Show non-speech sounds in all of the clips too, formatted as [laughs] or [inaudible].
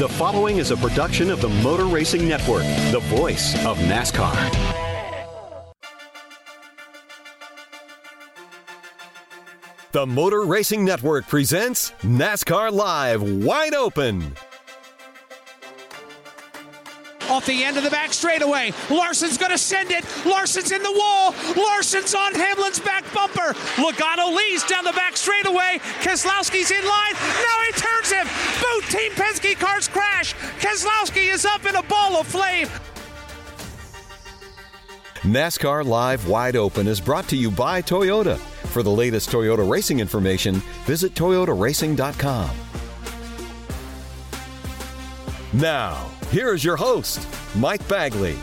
The following is a production of the Motor Racing Network, the voice of NASCAR. The Motor Racing Network presents NASCAR Live Wide Open. Off the end of the back straightaway. Larson's going to send it. Larson's in the wall. Larson's on Hamlin's back bumper. Logano leads down the back straightaway. Keselowski's in line. Now he turns him. Team Penske cars crash. Keselowski is up in a ball of flame. NASCAR Live Wide Open is brought to you by Toyota. For the latest Toyota racing information, visit toyotaracing.com. Now, here is your host, Mike Bagley.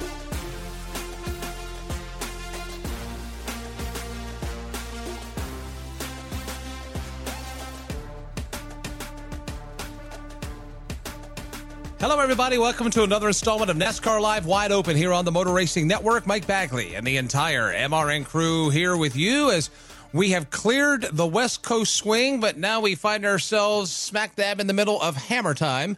Hello, everybody. Welcome to another installment of NASCAR Live Wide Open here on the Motor Racing Network. Mike Bagley and the entire MRN crew here with you as we have cleared the West Coast swing, but now we find ourselves smack dab in the middle of hammer time.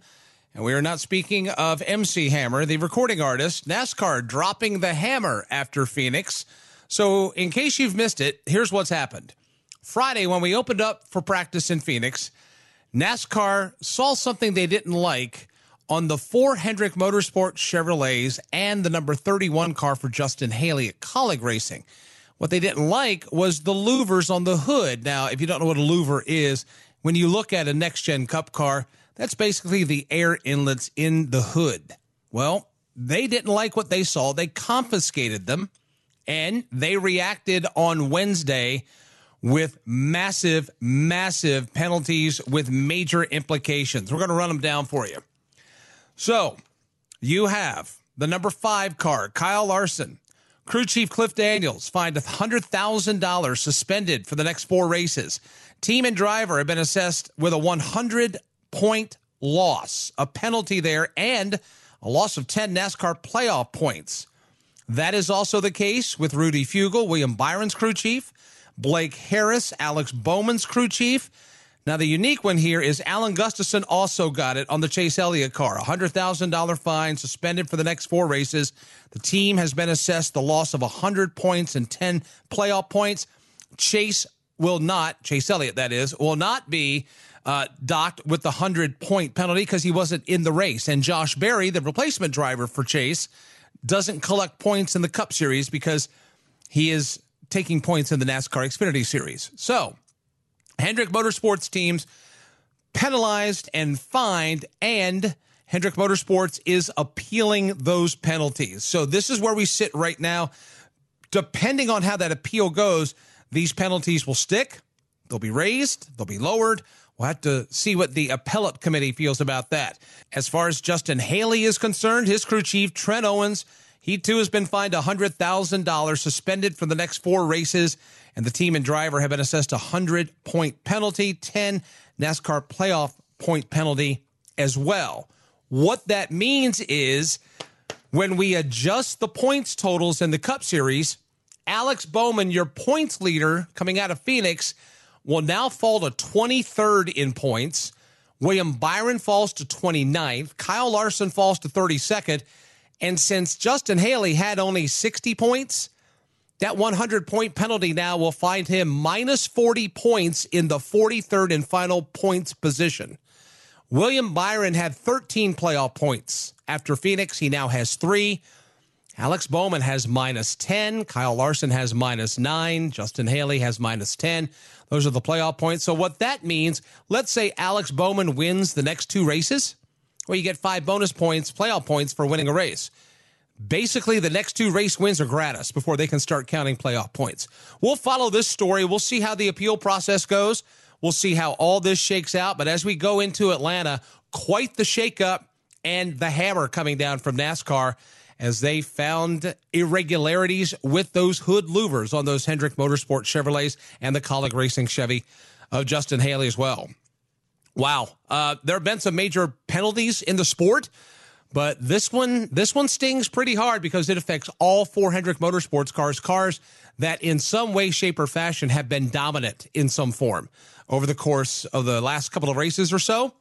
And we are not speaking of MC Hammer, the recording artist. NASCAR dropping the hammer after Phoenix. So, in case you've missed it, here's what's happened. Friday, when we opened up for practice in Phoenix, NASCAR saw something they didn't like on the four Hendrick Motorsport Chevrolets and the number 31 car for Justin Haley at Kaulig Racing. What they didn't like was the louvers on the hood. Now, if you don't know what a louver is, when you look at a next gen cup car, that's basically the air inlets in the hood. Well, they didn't like what they saw. They confiscated them and they reacted on Wednesday with massive, massive penalties with major implications. We're going to run them down for you. So you have the number five car, Kyle Larson. Crew chief Cliff Daniels fined $100,000 suspended for the next four races. Team and driver have been assessed with a 100 point loss, a penalty there, and a loss of 10 NASCAR playoff points. That is also the case with Rudy Fugle, William Byron's crew chief, Blake Harris, Alex Bowman's crew chief. Now, the unique one here is Alan Gustafson also got it on the Chase Elliott car. A $100,000 fine, suspended for the next four races. The team has been assessed the loss of 100 points and 10 playoff points. Chase will not, Chase Elliott, that is, will not be uh, docked with the 100 point penalty because he wasn't in the race. And Josh Berry, the replacement driver for Chase, doesn't collect points in the Cup Series because he is taking points in the NASCAR Xfinity Series. So, Hendrick Motorsports teams penalized and fined and Hendrick Motorsports is appealing those penalties. So this is where we sit right now. Depending on how that appeal goes, these penalties will stick, they'll be raised, they'll be lowered. We'll have to see what the appellate committee feels about that. As far as Justin Haley is concerned, his crew chief, Trent Owens, he too has been fined $100,000, suspended for the next four races, and the team and driver have been assessed a 100 point penalty, 10 NASCAR playoff point penalty as well. What that means is when we adjust the points totals in the Cup Series, Alex Bowman, your points leader coming out of Phoenix, will now fall to 23rd in points. William Byron falls to 29th. Kyle Larson falls to 32nd. And since Justin Haley had only 60 points, that 100 point penalty now will find him minus 40 points in the 43rd and final points position. William Byron had 13 playoff points. After Phoenix, he now has three. Alex Bowman has minus 10. Kyle Larson has minus nine. Justin Haley has minus 10. Those are the playoff points. So, what that means, let's say Alex Bowman wins the next two races. Well, you get five bonus points, playoff points for winning a race. Basically, the next two race wins are gratis before they can start counting playoff points. We'll follow this story. We'll see how the appeal process goes. We'll see how all this shakes out. But as we go into Atlanta, quite the shakeup and the hammer coming down from NASCAR as they found irregularities with those hood louvers on those Hendrick Motorsport Chevrolets and the Kaulig Racing Chevy of Justin Haley as well. Wow. Uh, there have been some major penalties in the sport, but this one, this one stings pretty hard because it affects all four Hendrick Motorsports cars, cars that in some way, shape, or fashion have been dominant in some form over the course of the last couple of races or so.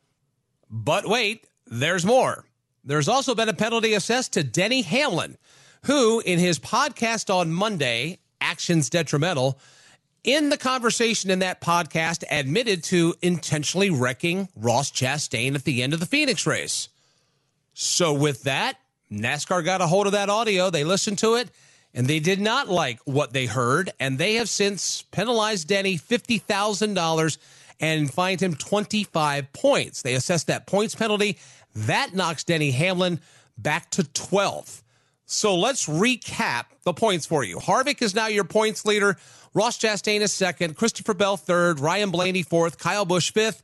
But wait, there's more. There's also been a penalty assessed to Denny Hamlin, who in his podcast on Monday, Actions Detrimental, in the conversation in that podcast, admitted to intentionally wrecking Ross Chastain at the end of the Phoenix race. So, with that, NASCAR got a hold of that audio. They listened to it and they did not like what they heard. And they have since penalized Denny $50,000 and fined him 25 points. They assessed that points penalty. That knocks Denny Hamlin back to 12th. So let's recap the points for you. Harvick is now your points leader. Ross Chastain is second. Christopher Bell third. Ryan Blaney fourth. Kyle Busch fifth.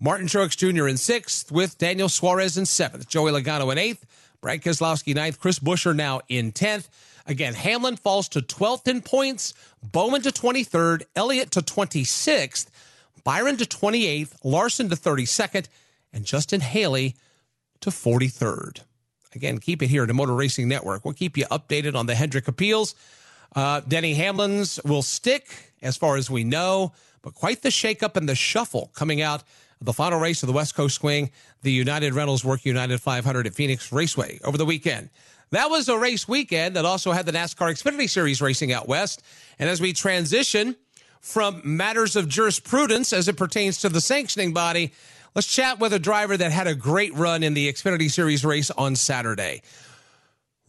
Martin Truex Jr. in sixth, with Daniel Suarez in seventh. Joey Logano in eighth. Brad Keselowski ninth. Chris Buescher now in tenth. Again, Hamlin falls to 12th in points. Bowman to 23rd. Elliott to 26th. Byron to 28th. Larson to 32nd. And Justin Haley to 43rd. Again, keep it here at the Motor Racing Network. We'll keep you updated on the Hendrick appeals. Uh, Denny Hamlin's will stick as far as we know, but quite the shakeup and the shuffle coming out of the final race of the West Coast Swing, the United Rentals Work United 500 at Phoenix Raceway over the weekend. That was a race weekend that also had the NASCAR Xfinity Series racing out west. And as we transition from matters of jurisprudence as it pertains to the sanctioning body, let's chat with a driver that had a great run in the Xfinity Series race on Saturday.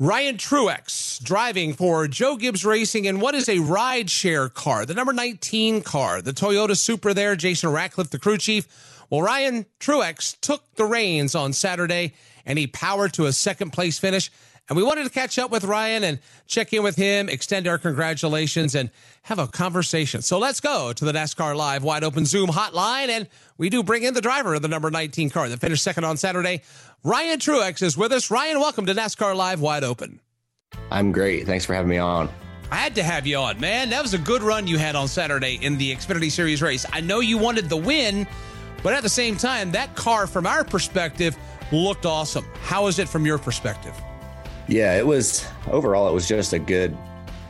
Ryan Truex driving for Joe Gibbs Racing in what is a ride share car, the number 19 car, the Toyota Supra there, Jason Ratcliffe, the crew chief. Well, Ryan Truex took the reins on Saturday and he powered to a second place finish. And we wanted to catch up with Ryan and check in with him, extend our congratulations, and have a conversation. So let's go to the NASCAR Live Wide Open Zoom hotline. And we do bring in the driver of the number 19 car that finished second on Saturday. Ryan Truex is with us. Ryan, welcome to NASCAR Live Wide Open. I'm great. Thanks for having me on. I had to have you on, man. That was a good run you had on Saturday in the Xfinity Series race. I know you wanted the win, but at the same time, that car, from our perspective, looked awesome. How is it from your perspective? Yeah, it was overall, it was just a good,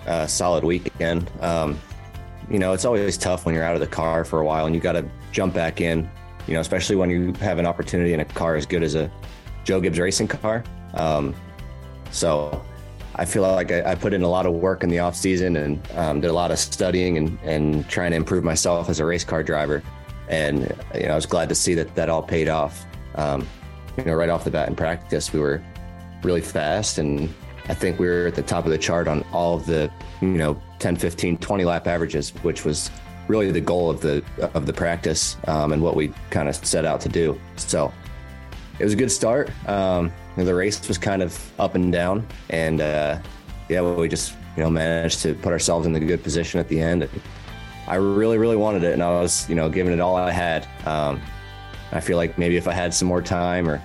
uh, solid weekend. Um, you know, it's always tough when you're out of the car for a while and you got to jump back in, you know, especially when you have an opportunity in a car as good as a Joe Gibbs racing car. Um, so I feel like I, I, put in a lot of work in the off season and um, did a lot of studying and, and trying to improve myself as a race car driver. And, you know, I was glad to see that that all paid off. Um, you know, right off the bat in practice, we were really fast. And I think we were at the top of the chart on all of the, you know, 10, 15, 20 lap averages, which was really the goal of the of the practice um, and what we kind of set out to do. So it was a good start. Um, the race was kind of up and down, and uh, yeah, we just you know managed to put ourselves in the good position at the end. I really, really wanted it, and I was you know giving it all I had. Um, I feel like maybe if I had some more time, or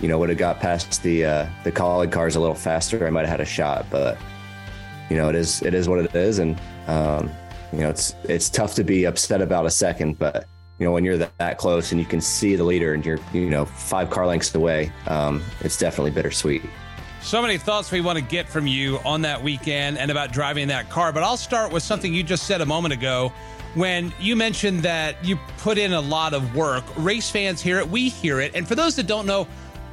you know would have got past the uh, the Kaulig cars a little faster, I might have had a shot. But you know it is it is what it is, and um, you know it's it's tough to be upset about a second, but you know when you're that, that, close and you can see the leader and you're you know five car lengths away um, it's definitely bittersweet so many thoughts we want to get from you on that weekend and about driving that car but i'll start with something you just said a moment ago when you mentioned that you put in a lot of work race fans hear it we hear it and for those that don't know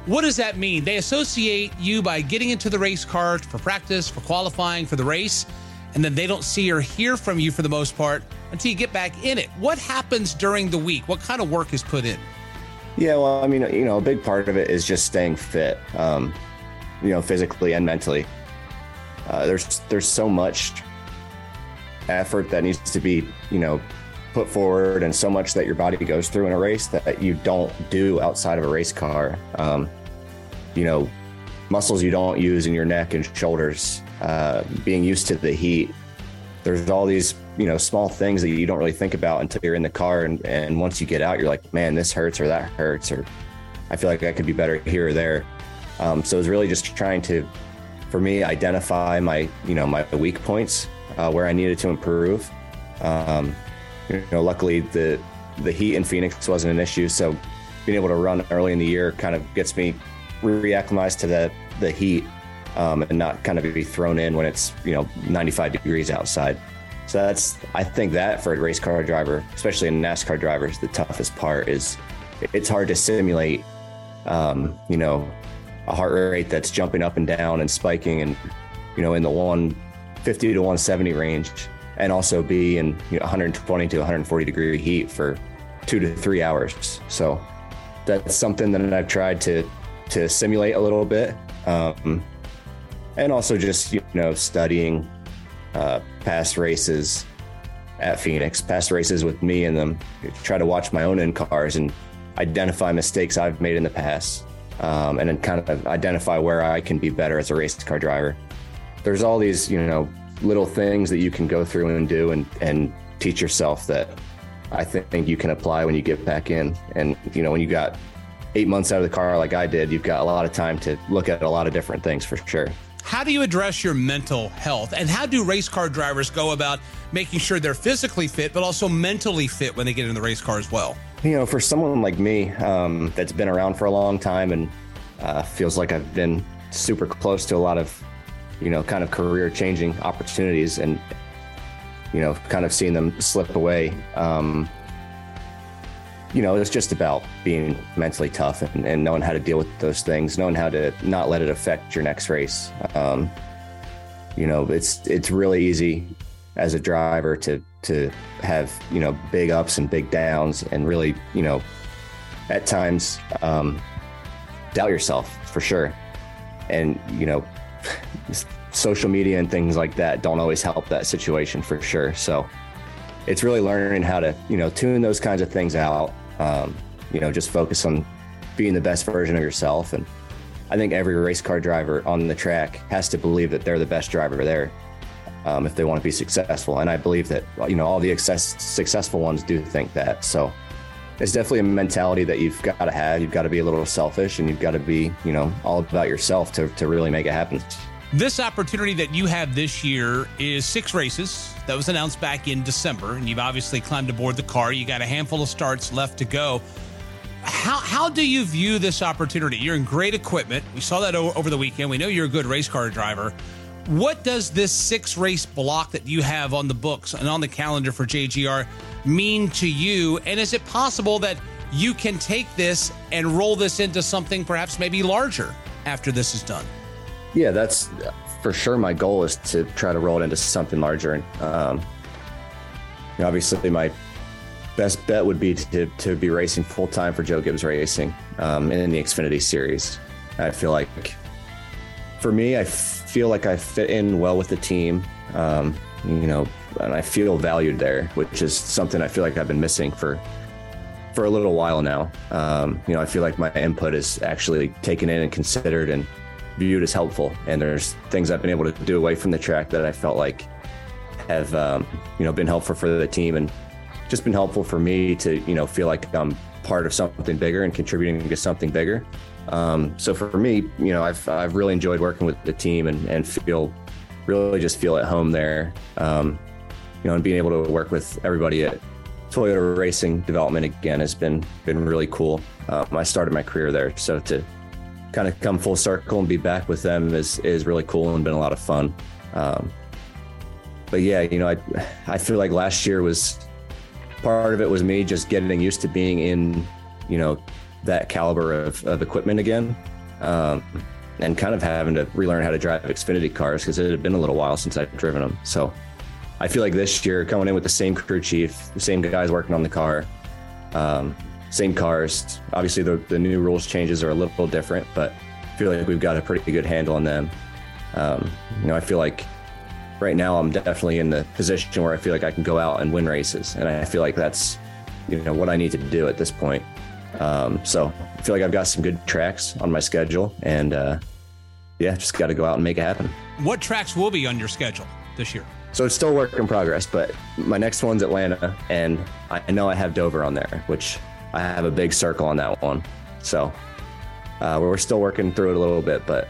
what does that mean they associate you by getting into the race car for practice for qualifying for the race and then they don't see or hear from you for the most part until you get back in it. What happens during the week? What kind of work is put in? Yeah, well, I mean, you know, a big part of it is just staying fit, um, you know, physically and mentally. Uh, there's there's so much effort that needs to be, you know, put forward, and so much that your body goes through in a race that you don't do outside of a race car. Um, you know, muscles you don't use in your neck and shoulders, uh, being used to the heat. There's all these, you know, small things that you don't really think about until you're in the car. And, and once you get out, you're like, man, this hurts or that hurts, or I feel like I could be better here or there. Um, so it's really just trying to, for me, identify my, you know, my weak points uh, where I needed to improve. Um, you know, luckily the the heat in Phoenix wasn't an issue, so being able to run early in the year kind of gets me reacclimate to the the heat um, and not kind of be thrown in when it's you know 95 degrees outside. So that's I think that for a race car driver, especially a NASCAR driver, is the toughest part. Is it's hard to simulate, um, you know, a heart rate that's jumping up and down and spiking, and you know in the 150 to 170 range, and also be in you know, 120 to 140 degree heat for two to three hours. So that's something that I've tried to to simulate a little bit. Um, and also just, you know, studying uh, past races at Phoenix, past races with me in them, try to watch my own in cars and identify mistakes I've made in the past. Um, and then kind of identify where I can be better as a race car driver. There's all these, you know, little things that you can go through and do and, and teach yourself that I think you can apply when you get back in. And, you know, when you got eight months out of the car like I did, you've got a lot of time to look at a lot of different things for sure. How do you address your mental health? And how do race car drivers go about making sure they're physically fit, but also mentally fit when they get in the race car as well? You know, for someone like me um, that's been around for a long time and uh, feels like I've been super close to a lot of, you know, kind of career changing opportunities and, you know, kind of seeing them slip away. Um, you know, it's just about being mentally tough and, and, knowing how to deal with those things, knowing how to not let it affect your next race. Um, you know, it's it's really easy as a driver to to have you know big ups and big downs, and really you know at times um, doubt yourself for sure. And you know, [laughs] social media and things like that don't always help that situation for sure. So it's really learning how to you know tune those kinds of things out um, you know just focus on being the best version of yourself. And i think every race car driver on the track has to believe that they're the best driver there um, if they want to be successful. And i believe that you know all the success, successful ones do think that. So it's definitely a mentality that you've got to have. You've got to be a little selfish and you've got to be you know all about yourself to, to really make it happen. This opportunity that you have this year is six races that was announced back in December, and you've obviously climbed aboard the car. You got a handful of starts left to go. How, how do you view this opportunity? You're in great equipment. We saw that over the weekend. We know you're a good race car driver. What does this six race block that you have on the books and on the calendar for JGR mean to you? And is it possible that you can take this and roll this into something perhaps maybe larger after this is done? Yeah, that's for sure. My goal is to try to roll it into something larger. And um, obviously, my best bet would be to, to be racing full time for Joe Gibbs Racing um, in the Xfinity Series. I feel like for me, I feel like I fit in well with the team. Um, you know, and I feel valued there, which is something I feel like I've been missing for for a little while now. Um, you know, I feel like my input is actually taken in and considered and viewed as helpful. And there's things I've been able to do away from the track that I felt like have um, you know been helpful for the team and just been helpful for me to you know feel like I'm part of something bigger and contributing to something bigger. Um, so for me, you know, I've I've really enjoyed working with the team and and feel really just feel at home there. Um, you know, and being able to work with everybody at Toyota Racing Development again has been been really cool. Um, I started my career there, so to kind of come full circle and be back with them is is really cool and been a lot of fun. Um, but yeah, you know, I I feel like last year was part of it was me just getting used to being in, you know, that caliber of, of equipment again. Um, and kind of having to relearn how to drive Xfinity cars because it had been a little while since I'd driven them. So I feel like this year coming in with the same crew chief, the same guys working on the car, um, same cars. Obviously, the, the new rules changes are a little different, but I feel like we've got a pretty good handle on them. Um, you know, I feel like right now I'm definitely in the position where I feel like I can go out and win races, and I feel like that's you know what I need to do at this point. Um, so I feel like I've got some good tracks on my schedule, and uh, yeah, just got to go out and make it happen. What tracks will be on your schedule this year? So it's still work in progress, but my next one's Atlanta, and I know I have Dover on there, which I have a big circle on that one. So uh, we're still working through it a little bit, but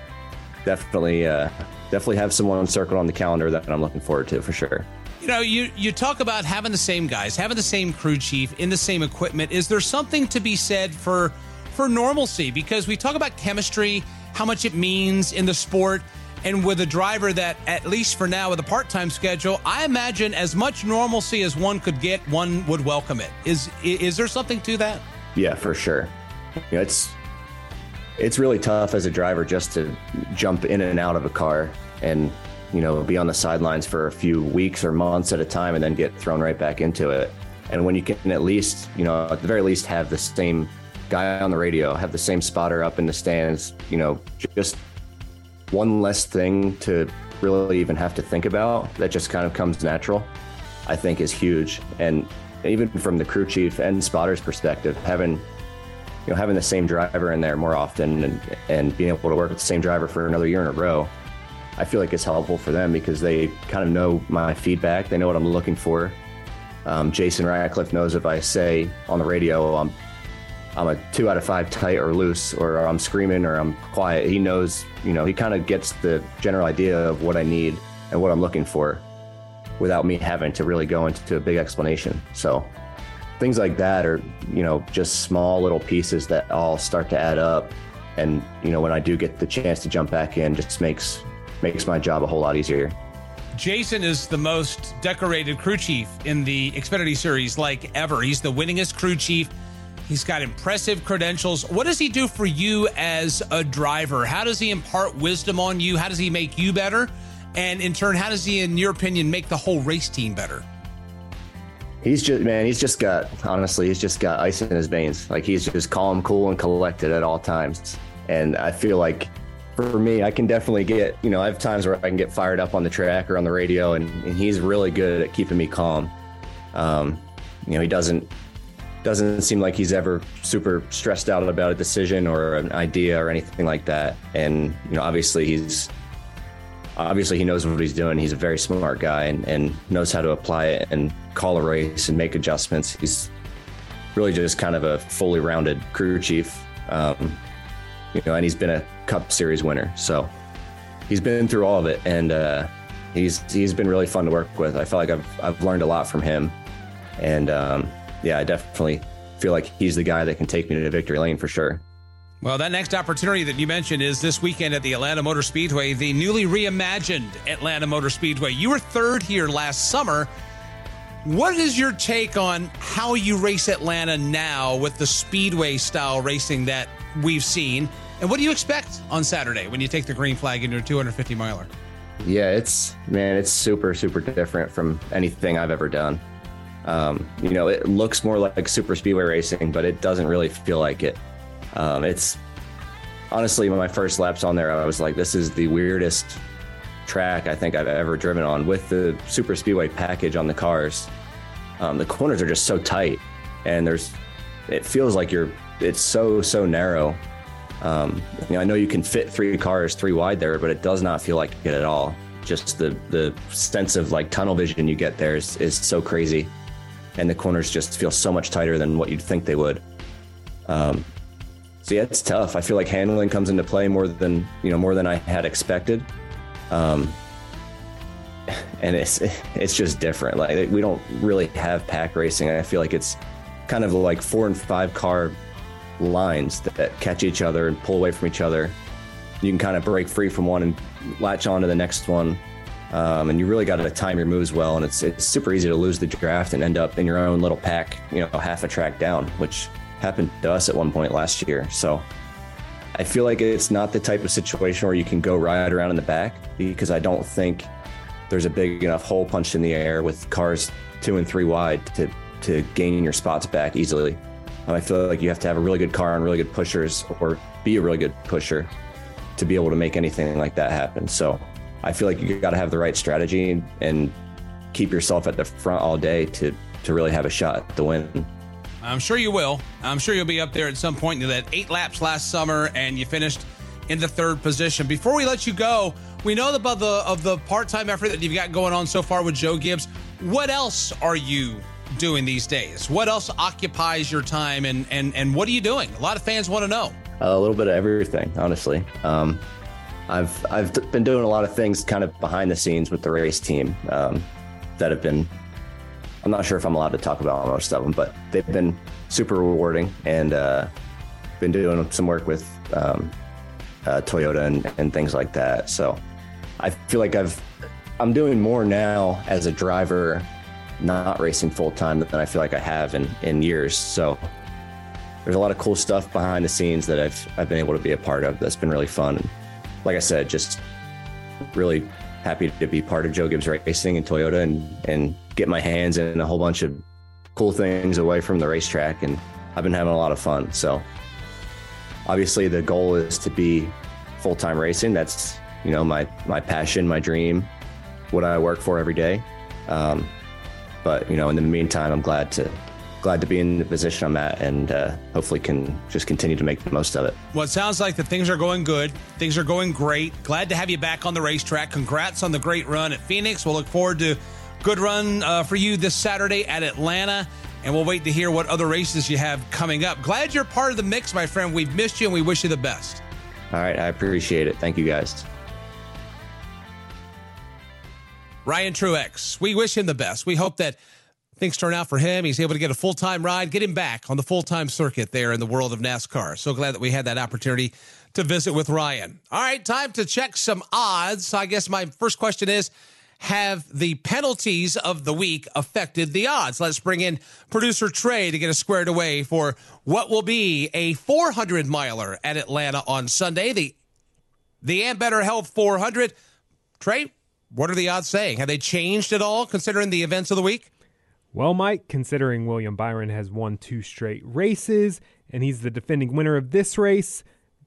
definitely, uh, definitely have someone circled on the calendar that I'm looking forward to for sure. You know, you you talk about having the same guys, having the same crew chief in the same equipment. Is there something to be said for for normalcy? Because we talk about chemistry, how much it means in the sport, and with a driver that, at least for now, with a part time schedule, I imagine as much normalcy as one could get, one would welcome it. Is is there something to that? Yeah, for sure. You know, it's it's really tough as a driver just to jump in and out of a car and you know be on the sidelines for a few weeks or months at a time and then get thrown right back into it and when you can at least you know at the very least have the same guy on the radio have the same spotter up in the stands you know just one less thing to really even have to think about that just kind of comes natural i think is huge and even from the crew chief and spotters perspective having you know having the same driver in there more often and and being able to work with the same driver for another year in a row I feel like it's helpful for them because they kind of know my feedback. They know what I'm looking for. Um, Jason Ratcliffe knows if I say on the radio I'm I'm a two out of five tight or loose, or I'm screaming or I'm quiet. He knows, you know, he kind of gets the general idea of what I need and what I'm looking for without me having to really go into a big explanation. So things like that are, you know, just small little pieces that all start to add up. And, you know, when I do get the chance to jump back in, just makes makes my job a whole lot easier. Jason is the most decorated crew chief in the Xfinity series like ever. He's the winningest crew chief. He's got impressive credentials. What does he do for you as a driver? How does he impart wisdom on you? How does he make you better? And in turn, how does he, in your opinion, make the whole race team better? He's just man. He's just got honestly. He's just got ice in his veins. Like he's just calm, cool, and collected at all times. And I feel like for me, I can definitely get, you know, I have times where I can get fired up on the track or on the radio, and, and he's really good at keeping me calm. Um, you know, he doesn't doesn't seem like he's ever super stressed out about a decision or an idea or anything like that. And you know, obviously he's obviously he knows what he's doing. He's a very smart guy and, and knows how to apply it and call a race and make adjustments. He's really just kind of a fully rounded crew chief. Um, you know, and he's been a Cup Series winner, so he's been through all of it, and uh, he's he's been really fun to work with. I feel like I've I've learned a lot from him, and um, yeah, I definitely feel like he's the guy that can take me to victory lane for sure. Well, that next opportunity that you mentioned is this weekend at the Atlanta Motor Speedway, the newly reimagined Atlanta Motor Speedway. You were third here last summer. What is your take on how you race Atlanta now with the speedway style racing that we've seen? And what do you expect on Saturday when you take the green flag in your 250 miler? Yeah, it's man, it's super super different from anything I've ever done. Um, you know, it looks more like super speedway racing, but it doesn't really feel like it. Um, it's honestly when my first laps on there. I was like, this is the weirdest track I think I've ever driven on with the super speedway package on the cars. Um, the corners are just so tight, and there's it feels like you're it's so so narrow. Um, you know, I know you can fit three cars three wide there, but it does not feel like it at all. Just the the sense of like tunnel vision you get there is is so crazy, and the corners just feel so much tighter than what you'd think they would. Um, so yeah, it's tough. I feel like handling comes into play more than you know more than I had expected. Um, and it's it's just different. Like we don't really have pack racing. I feel like it's kind of like four and five car lines that catch each other and pull away from each other. You can kind of break free from one and latch on to the next one. Um, and you really got to time your moves well. And it's it's super easy to lose the draft and end up in your own little pack, you know, half a track down, which happened to us at one point last year. So I feel like it's not the type of situation where you can go ride around in the back because I don't think there's a big enough hole punched in the air with cars two and three wide to to gain your spots back easily. Um, I feel like you have to have a really good car and really good pushers, or be a really good pusher to be able to make anything like that happen. So I feel like you got to have the right strategy and keep yourself at the front all day to to really have a shot the win. I'm sure you will. I'm sure you'll be up there at some point. You did eight laps last summer, and you finished in the third position. Before we let you go, we know about the of the part-time effort that you've got going on so far with Joe Gibbs. What else are you doing these days? What else occupies your time, and and and what are you doing? A lot of fans want to know. A little bit of everything, honestly. Um, I've I've been doing a lot of things kind of behind the scenes with the race team um, that have been. I'm not sure if I'm allowed to talk about most of them, but they've been super rewarding, and uh, been doing some work with um, uh, Toyota and, and things like that. So I feel like I've I'm doing more now as a driver, not racing full time than I feel like I have in in years. So there's a lot of cool stuff behind the scenes that I've I've been able to be a part of. That's been really fun. Like I said, just really happy to be part of Joe Gibbs Racing and Toyota and and get my hands in a whole bunch of cool things away from the racetrack. And I've been having a lot of fun. So obviously the goal is to be full time racing. That's you know my my passion, my dream, what I work for every day. Um, but you know, in the meantime, I'm glad to glad to be in the position I'm at, and uh, hopefully can just continue to make the most of it. Well, it sounds like that things are going good. Things are going great. Glad to have you back on the racetrack. Congrats on the great run at Phoenix. We'll look forward to good run uh, for you this Saturday at Atlanta. And we'll wait to hear what other races you have coming up. Glad you're part of the mix, my friend. We've missed you and we wish you the best. All right. I appreciate it. Thank you, guys. Ryan Truex, we wish him the best. We hope that things turn out for him. He's able to get a full time ride, get him back on the full time circuit there in the world of NASCAR. So glad that we had that opportunity to visit with Ryan. All right, time to check some odds. I guess my first question is Have the penalties of the week affected the odds? Let's bring in producer Trey to get us squared away for what will be a 400 miler at Atlanta on Sunday. The the Ambetter Health 400. Trey, what are the odds saying? Have they changed at all considering the events of the week? Well, Mike, considering William Byron has won two straight races and he's the defending winner of this race,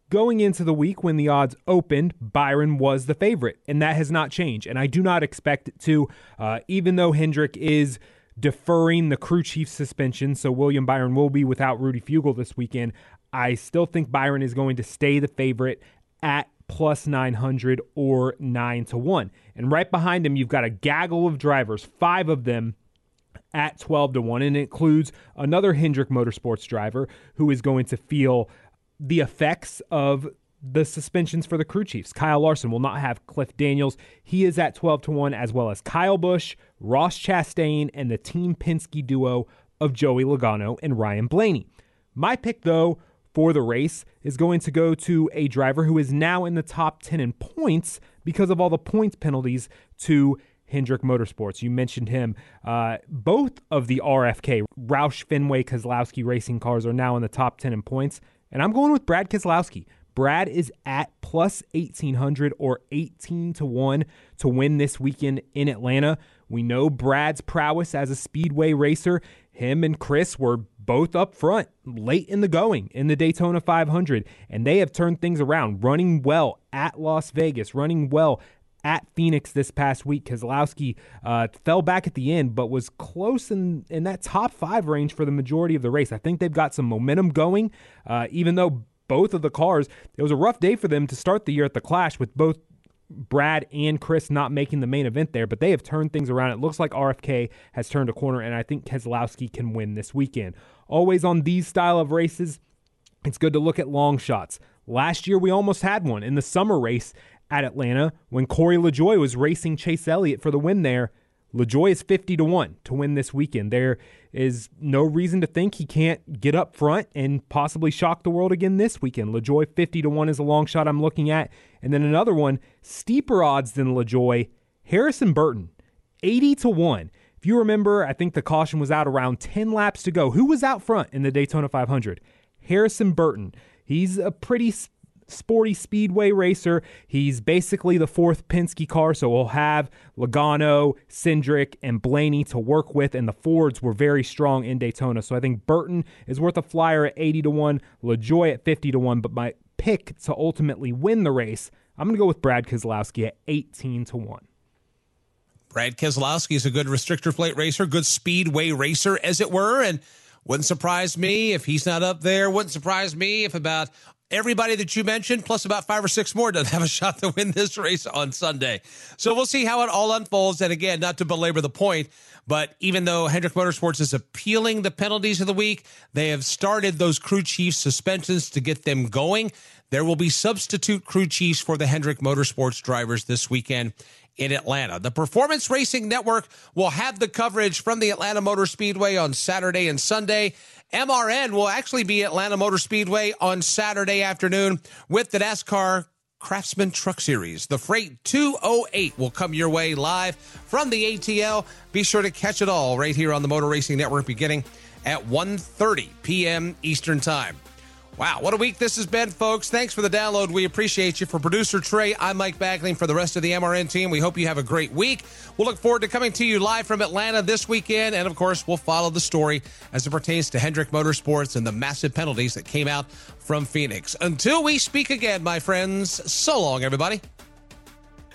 going into the week when the odds opened, Byron was the favorite, and that has not changed. And I do not expect it to, uh, even though Hendrick is deferring the crew chief suspension, so William Byron will be without Rudy Fugle this weekend. I still think Byron is going to stay the favorite at plus 900 or 9 to 1. And right behind him, you've got a gaggle of drivers, five of them at 12 to 1, and it includes another Hendrick Motorsports driver who is going to feel the effects of the suspensions for the crew chiefs. Kyle Larson will not have Cliff Daniels. He is at 12 to 1, as well as Kyle Busch, Ross Chastain, and the Team Penske duo of Joey Logano and Ryan Blaney. My pick, though, for the race is going to go to a driver who is now in the top 10 in points because of all the points penalties to Hendrick Motorsports. You mentioned him. Uh, both of the RFK, Roush Fenway Keselowski racing cars are now in the top 10 in points. And I'm going with Brad Keselowski. Brad is at plus 1800 or 18 to 1 to win this weekend in Atlanta. We know Brad's prowess as a speedway racer. Him and Chris were both up front late in the going in the Daytona 500, and they have turned things around, running well at Las Vegas, running well at Phoenix this past week. Keselowski uh, fell back at the end, but was close in, in that top five range for the majority of the race. I think they've got some momentum going, uh, even though both of the cars, it was a rough day for them to start the year at the Clash with both Brad and Chris not making the main event there, but they have turned things around. It looks like RFK has turned a corner, and I think Keselowski can win this weekend. Always on these style of races, it's good to look at long shots. Last year, we almost had one in the summer race at Atlanta when Corey LaJoie was racing Chase Elliott for the win there. LaJoie is 50 to 1 to win this weekend. There is no reason to think he can't get up front and possibly shock the world again this weekend. LaJoie 50 to 1 is a long shot I'm looking at. And then another one, steeper odds than LaJoie, Harrison Burton, 80 to 1. If you remember, I think the caution was out around 10 laps to go. Who was out front in the Daytona 500? Harrison Burton. He's a pretty sporty speedway racer. He's basically the fourth Penske car, so we'll have Logano, Cindric, and Blaney to work with, and the Fords were very strong in Daytona. So I think Burton is worth a flyer at 80 to 1, LaJoie at 50 to 1, but my pick to ultimately win the race, I'm going to go with Brad Keselowski at 18 to 1. Brad Keselowski is a good restrictor plate racer, good speedway racer, as it were, and wouldn't surprise me if he's not up there. Wouldn't surprise me if about everybody that you mentioned, plus about five or six more, doesn't have a shot to win this race on Sunday. So we'll see how it all unfolds. And again, not to belabor the point, but even though Hendrick Motorsports is appealing the penalties of the week, they have started those crew chief suspensions to get them going. There will be substitute crew chiefs for the Hendrick Motorsports drivers this weekend in Atlanta. The Performance Racing Network will have the coverage from the Atlanta Motor Speedway on Saturday and Sunday. MRN will actually be Atlanta Motor Speedway on Saturday afternoon with the NASCAR Craftsman Truck Series. The Freight 208 will come your way live from the ATL. Be sure to catch it all right here on the Motor Racing Network beginning at 1:30 p.m. Eastern Time. Wow, what a week this has been, folks. Thanks for the download. We appreciate you. For producer Trey, I'm Mike Bagley. For the rest of the MRN team, we hope you have a great week. We'll look forward to coming to you live from Atlanta this weekend. And of course, we'll follow the story as it pertains to Hendrick Motorsports and the massive penalties that came out from Phoenix. Until we speak again, my friends, so long, everybody.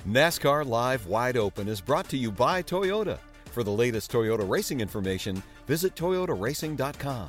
NASCAR Live Wide Open is brought to you by Toyota. For the latest Toyota racing information, visit toyotaracing.com.